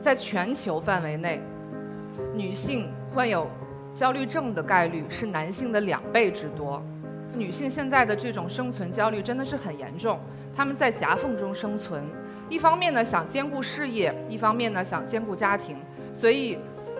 在全球范围内，女性患有焦虑症的概率是男性的两倍之多。女性现在的这种生存焦虑真的是很严重，她们在夹缝中生存，一方面呢想兼顾事业，一方面呢想兼顾家庭，所以，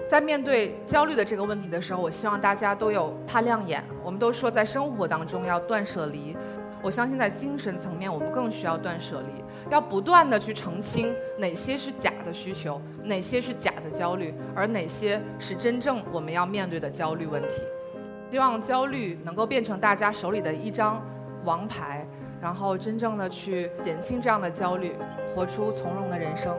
在面对焦虑的这个问题的时候，我希望大家都有擦亮眼。我们都说在生活当中要断舍离。我相信在精神层面，我们更需要断舍离，要不断的去澄清哪些是假的需求，哪些是假的焦虑，而哪些是真正我们要面对的焦虑问题。希望焦虑能够变成大家手里的一张王牌，然后真正的去减轻这样的焦虑，活出从容的人生。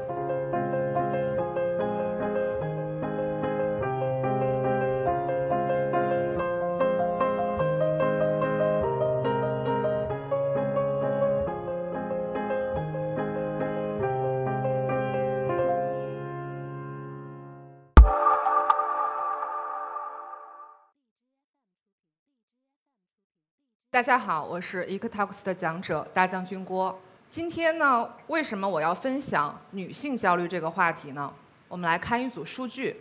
大家好，我是 EcoTalks 的讲者大将军郭。今天呢，为什么我要分享女性焦虑这个话题呢？我们来看一组数据。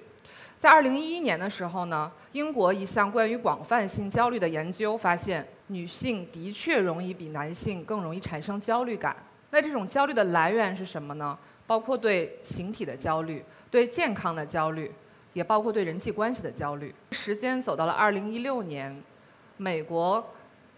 在2011年的时候呢，英国一项关于广泛性焦虑的研究发现，女性的确容易比男性更容易产生焦虑感。那这种焦虑的来源是什么呢？包括对形体的焦虑，对健康的焦虑，也包括对人际关系的焦虑。时间走到了2016年，美国。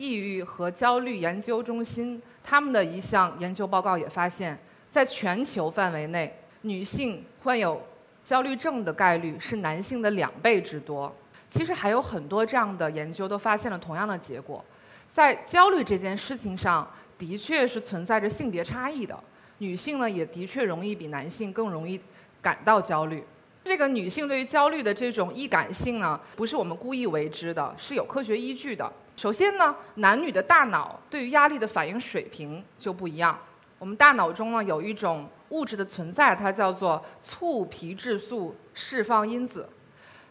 抑郁和焦虑研究中心他们的一项研究报告也发现，在全球范围内，女性患有焦虑症的概率是男性的两倍之多。其实还有很多这样的研究都发现了同样的结果，在焦虑这件事情上，的确是存在着性别差异的。女性呢，也的确容易比男性更容易感到焦虑。这个女性对于焦虑的这种易感性呢，不是我们故意为之的，是有科学依据的。首先呢，男女的大脑对于压力的反应水平就不一样。我们大脑中呢有一种物质的存在，它叫做促皮质素释放因子。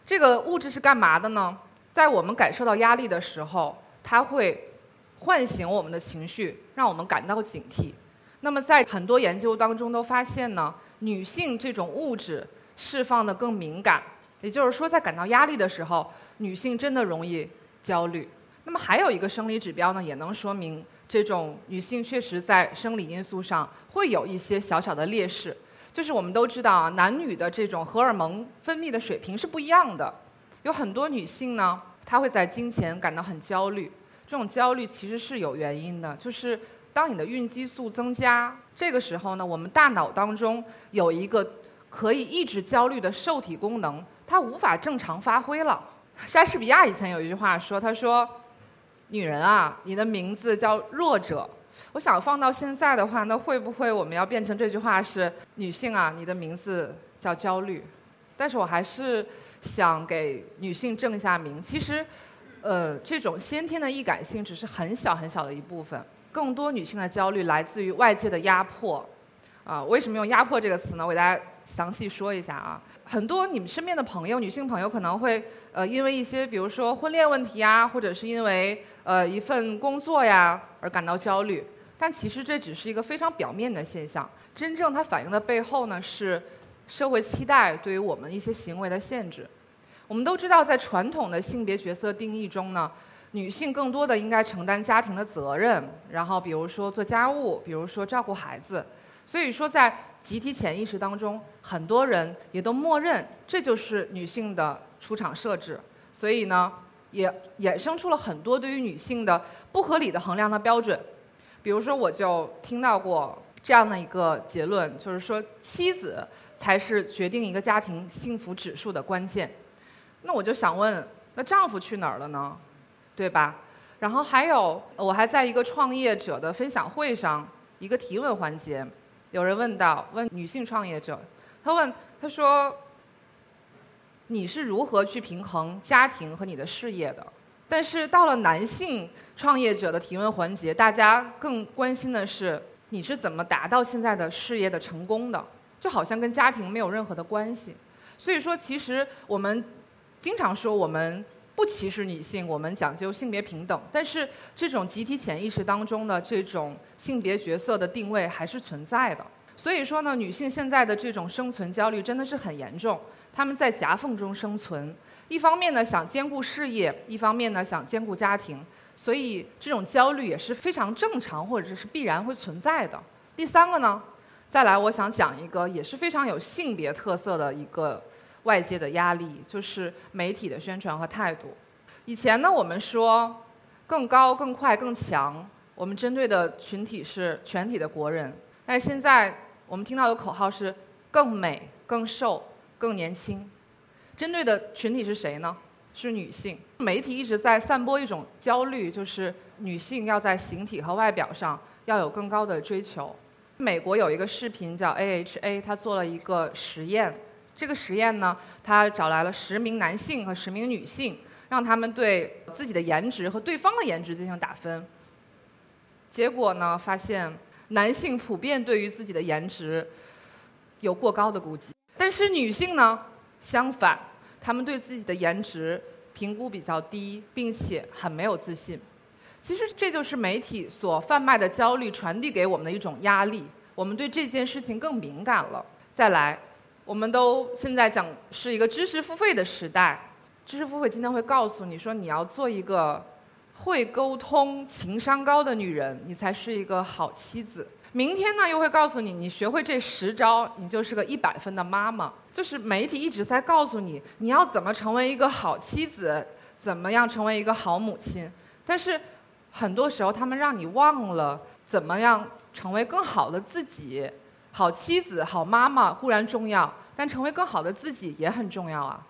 这个物质是干嘛的呢？在我们感受到压力的时候，它会唤醒我们的情绪，让我们感到警惕。那么在很多研究当中都发现呢，女性这种物质释放的更敏感，也就是说，在感到压力的时候，女性真的容易焦虑。那么还有一个生理指标呢，也能说明这种女性确实在生理因素上会有一些小小的劣势，就是我们都知道啊，男女的这种荷尔蒙分泌的水平是不一样的。有很多女性呢，她会在经前感到很焦虑，这种焦虑其实是有原因的，就是当你的孕激素增加，这个时候呢，我们大脑当中有一个可以抑制焦虑的受体功能，它无法正常发挥了。莎士比亚以前有一句话说，他说。女人啊，你的名字叫弱者。我想放到现在的话，那会不会我们要变成这句话是女性啊，你的名字叫焦虑？但是我还是想给女性正一下名。其实，呃，这种先天的易感性只是很小很小的一部分，更多女性的焦虑来自于外界的压迫。啊，为什么用压迫这个词呢？我给大家。详细说一下啊，很多你们身边的朋友，女性朋友可能会呃因为一些比如说婚恋问题啊，或者是因为呃一份工作呀而感到焦虑，但其实这只是一个非常表面的现象，真正它反映的背后呢是社会期待对于我们一些行为的限制。我们都知道，在传统的性别角色定义中呢，女性更多的应该承担家庭的责任，然后比如说做家务，比如说照顾孩子。所以说，在集体潜意识当中，很多人也都默认这就是女性的出场设置。所以呢，也衍生出了很多对于女性的不合理的衡量的标准。比如说，我就听到过这样的一个结论，就是说妻子才是决定一个家庭幸福指数的关键。那我就想问，那丈夫去哪儿了呢？对吧？然后还有，我还在一个创业者的分享会上，一个提问环节。有人问到，问女性创业者，他问他说：“你是如何去平衡家庭和你的事业的？”但是到了男性创业者的提问环节，大家更关心的是你是怎么达到现在的事业的成功的，就好像跟家庭没有任何的关系。所以说，其实我们经常说我们。不歧视女性，我们讲究性别平等，但是这种集体潜意识当中的这种性别角色的定位还是存在的。所以说呢，女性现在的这种生存焦虑真的是很严重，她们在夹缝中生存，一方面呢想兼顾事业，一方面呢想兼顾家庭，所以这种焦虑也是非常正常或者是必然会存在的。第三个呢，再来我想讲一个也是非常有性别特色的一个外界的压力，就是媒体的宣传和态度。以前呢，我们说更高、更快、更强，我们针对的群体是全体的国人。但是现在我们听到的口号是更美、更瘦、更年轻，针对的群体是谁呢？是女性。媒体一直在散播一种焦虑，就是女性要在形体和外表上要有更高的追求。美国有一个视频叫 AHA，他做了一个实验。这个实验呢，他找来了十名男性和十名女性。让他们对自己的颜值和对方的颜值进行打分，结果呢，发现男性普遍对于自己的颜值有过高的估计，但是女性呢，相反，他们对自己的颜值评估比较低，并且很没有自信。其实这就是媒体所贩卖的焦虑传递给我们的一种压力，我们对这件事情更敏感了。再来，我们都现在讲是一个知识付费的时代。知识付费今天会告诉你说，你要做一个会沟通、情商高的女人，你才是一个好妻子。明天呢，又会告诉你，你学会这十招，你就是个一百分的妈妈。就是媒体一直在告诉你，你要怎么成为一个好妻子，怎么样成为一个好母亲。但是很多时候，他们让你忘了怎么样成为更好的自己。好妻子、好妈妈固然重要，但成为更好的自己也很重要啊。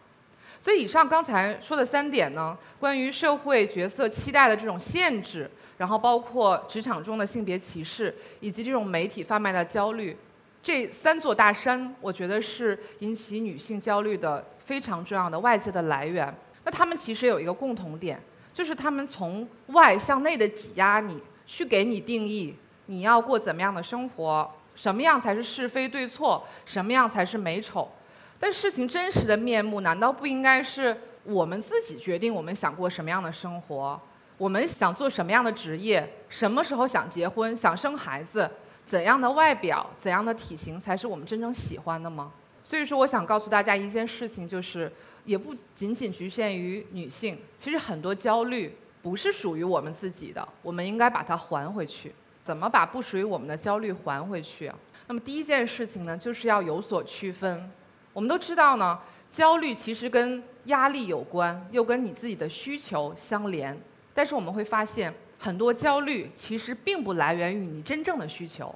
所以，以上刚才说的三点呢，关于社会角色期待的这种限制，然后包括职场中的性别歧视，以及这种媒体贩卖的焦虑，这三座大山，我觉得是引起女性焦虑的非常重要的外界的来源。那他们其实有一个共同点，就是他们从外向内的挤压你，去给你定义你要过怎么样的生活，什么样才是是非对错，什么样才是美丑。但事情真实的面目，难道不应该是我们自己决定我们想过什么样的生活，我们想做什么样的职业，什么时候想结婚、想生孩子，怎样的外表、怎样的体型才是我们真正喜欢的吗？所以说，我想告诉大家一件事情，就是也不仅仅局限于女性，其实很多焦虑不是属于我们自己的，我们应该把它还回去。怎么把不属于我们的焦虑还回去？那么第一件事情呢，就是要有所区分。我们都知道呢，焦虑其实跟压力有关，又跟你自己的需求相连。但是我们会发现，很多焦虑其实并不来源于你真正的需求。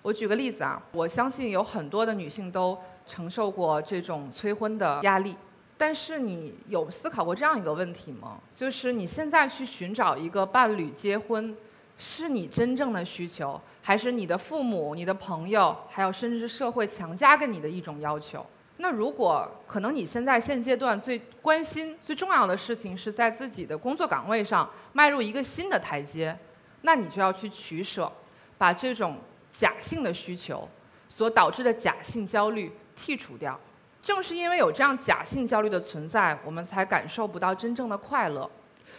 我举个例子啊，我相信有很多的女性都承受过这种催婚的压力。但是你有思考过这样一个问题吗？就是你现在去寻找一个伴侣结婚，是你真正的需求，还是你的父母、你的朋友，还有甚至是社会强加给你的一种要求？那如果可能，你现在现阶段最关心、最重要的事情是在自己的工作岗位上迈入一个新的台阶，那你就要去取舍，把这种假性的需求所导致的假性焦虑剔除掉。正是因为有这样假性焦虑的存在，我们才感受不到真正的快乐。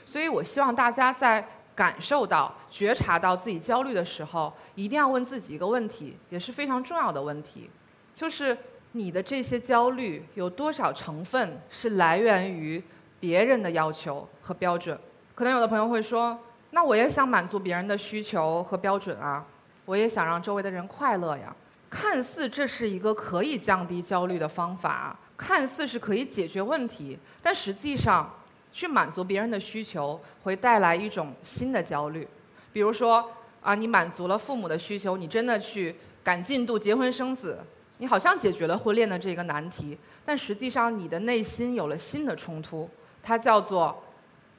所以我希望大家在感受到、觉察到自己焦虑的时候，一定要问自己一个问题，也是非常重要的问题，就是。你的这些焦虑有多少成分是来源于别人的要求和标准？可能有的朋友会说：“那我也想满足别人的需求和标准啊，我也想让周围的人快乐呀。”看似这是一个可以降低焦虑的方法，看似是可以解决问题，但实际上去满足别人的需求会带来一种新的焦虑。比如说啊，你满足了父母的需求，你真的去赶进度结婚生子。你好像解决了婚恋的这个难题，但实际上你的内心有了新的冲突，它叫做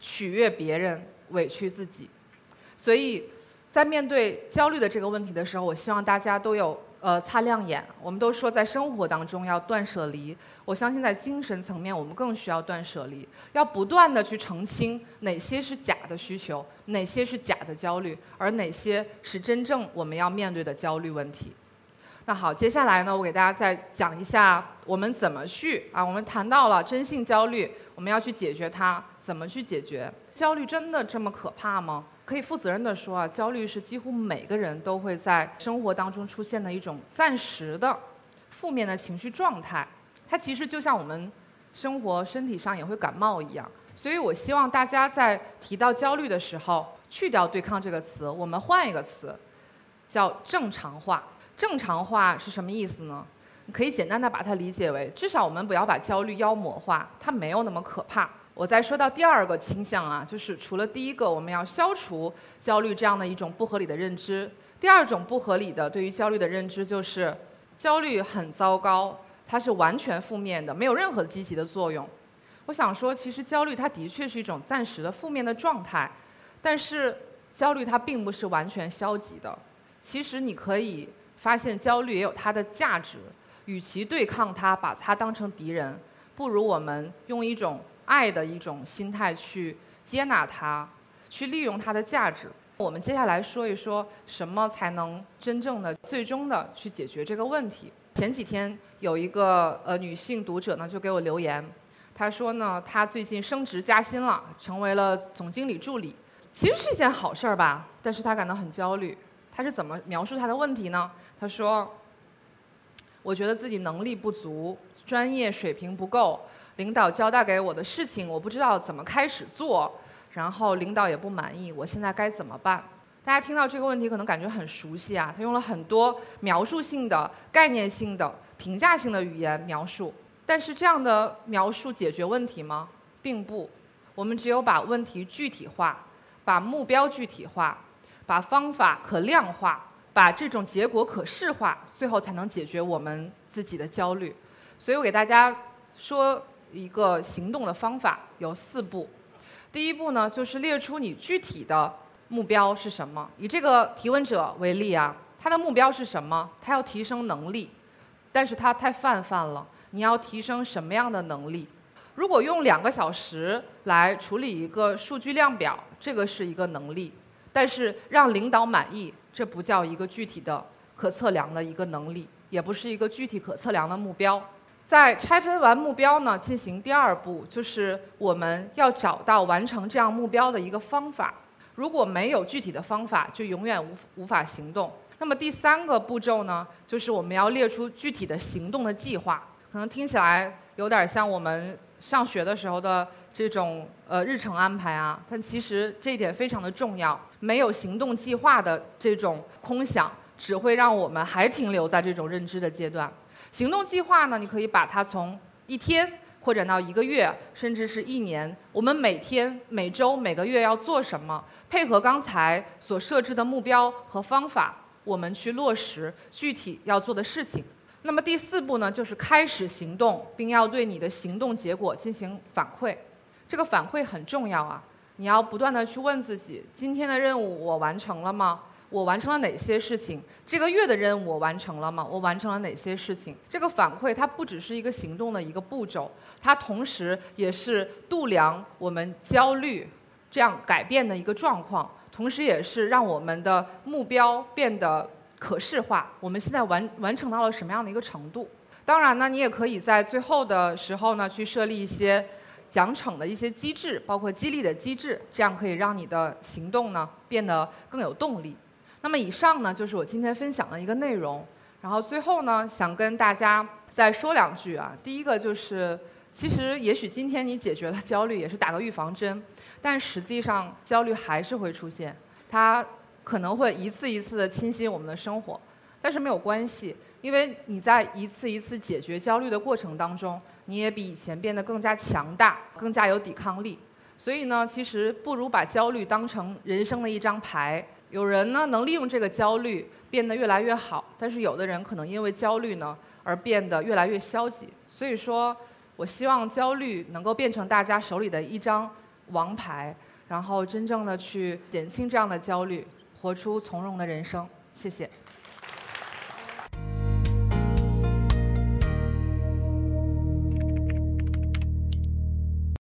取悦别人，委屈自己。所以在面对焦虑的这个问题的时候，我希望大家都有呃擦亮眼。我们都说在生活当中要断舍离，我相信在精神层面我们更需要断舍离，要不断的去澄清哪些是假的需求，哪些是假的焦虑，而哪些是真正我们要面对的焦虑问题。那好，接下来呢，我给大家再讲一下我们怎么去啊。我们谈到了真性焦虑，我们要去解决它，怎么去解决？焦虑真的这么可怕吗？可以负责任的说啊，焦虑是几乎每个人都会在生活当中出现的一种暂时的负面的情绪状态。它其实就像我们生活身体上也会感冒一样。所以我希望大家在提到焦虑的时候，去掉“对抗”这个词，我们换一个词，叫正常化。正常化是什么意思呢？你可以简单的把它理解为，至少我们不要把焦虑妖魔化，它没有那么可怕。我再说到第二个倾向啊，就是除了第一个，我们要消除焦虑这样的一种不合理的认知。第二种不合理的对于焦虑的认知就是，焦虑很糟糕，它是完全负面的，没有任何积极的作用。我想说，其实焦虑它的确是一种暂时的负面的状态，但是焦虑它并不是完全消极的。其实你可以发现，焦虑也有它的价值。与其对抗它，把它当成敌人，不如我们用一种。爱的一种心态去接纳它，去利用它的价值。我们接下来说一说什么才能真正的、最终的去解决这个问题。前几天有一个呃女性读者呢就给我留言，她说呢她最近升职加薪了，成为了总经理助理，其实是一件好事儿吧，但是她感到很焦虑。她是怎么描述她的问题呢？她说：“我觉得自己能力不足，专业水平不够。”领导交代给我的事情，我不知道怎么开始做，然后领导也不满意，我现在该怎么办？大家听到这个问题可能感觉很熟悉啊，他用了很多描述性的、概念性的、评价性的语言描述，但是这样的描述解决问题吗？并不，我们只有把问题具体化，把目标具体化，把方法可量化，把这种结果可视化，最后才能解决我们自己的焦虑。所以我给大家说。一个行动的方法有四步，第一步呢，就是列出你具体的目标是什么。以这个提问者为例啊，他的目标是什么？他要提升能力，但是他太泛泛了。你要提升什么样的能力？如果用两个小时来处理一个数据量表，这个是一个能力，但是让领导满意，这不叫一个具体的可测量的一个能力，也不是一个具体可测量的目标。在拆分完目标呢，进行第二步，就是我们要找到完成这样目标的一个方法。如果没有具体的方法，就永远无无法行动。那么第三个步骤呢，就是我们要列出具体的行动的计划。可能听起来有点像我们上学的时候的这种呃日程安排啊，但其实这一点非常的重要。没有行动计划的这种空想，只会让我们还停留在这种认知的阶段。行动计划呢？你可以把它从一天扩展到一个月，甚至是一年。我们每天、每周、每个月要做什么？配合刚才所设置的目标和方法，我们去落实具体要做的事情。那么第四步呢，就是开始行动，并要对你的行动结果进行反馈。这个反馈很重要啊！你要不断的去问自己：今天的任务我完成了吗？我完成了哪些事情？这个月的任务我完成了吗？我完成了哪些事情？这个反馈它不只是一个行动的一个步骤，它同时也是度量我们焦虑这样改变的一个状况，同时也是让我们的目标变得可视化。我们现在完完成到了什么样的一个程度？当然呢，你也可以在最后的时候呢去设立一些奖惩的一些机制，包括激励的机制，这样可以让你的行动呢变得更有动力。那么以上呢，就是我今天分享的一个内容。然后最后呢，想跟大家再说两句啊。第一个就是，其实也许今天你解决了焦虑，也是打个预防针，但实际上焦虑还是会出现，它可能会一次一次的侵袭我们的生活。但是没有关系，因为你在一次一次解决焦虑的过程当中，你也比以前变得更加强大，更加有抵抗力。所以呢，其实不如把焦虑当成人生的一张牌。有人呢能利用这个焦虑变得越来越好，但是有的人可能因为焦虑呢而变得越来越消极。所以说，我希望焦虑能够变成大家手里的一张王牌，然后真正的去减轻这样的焦虑，活出从容的人生。谢谢。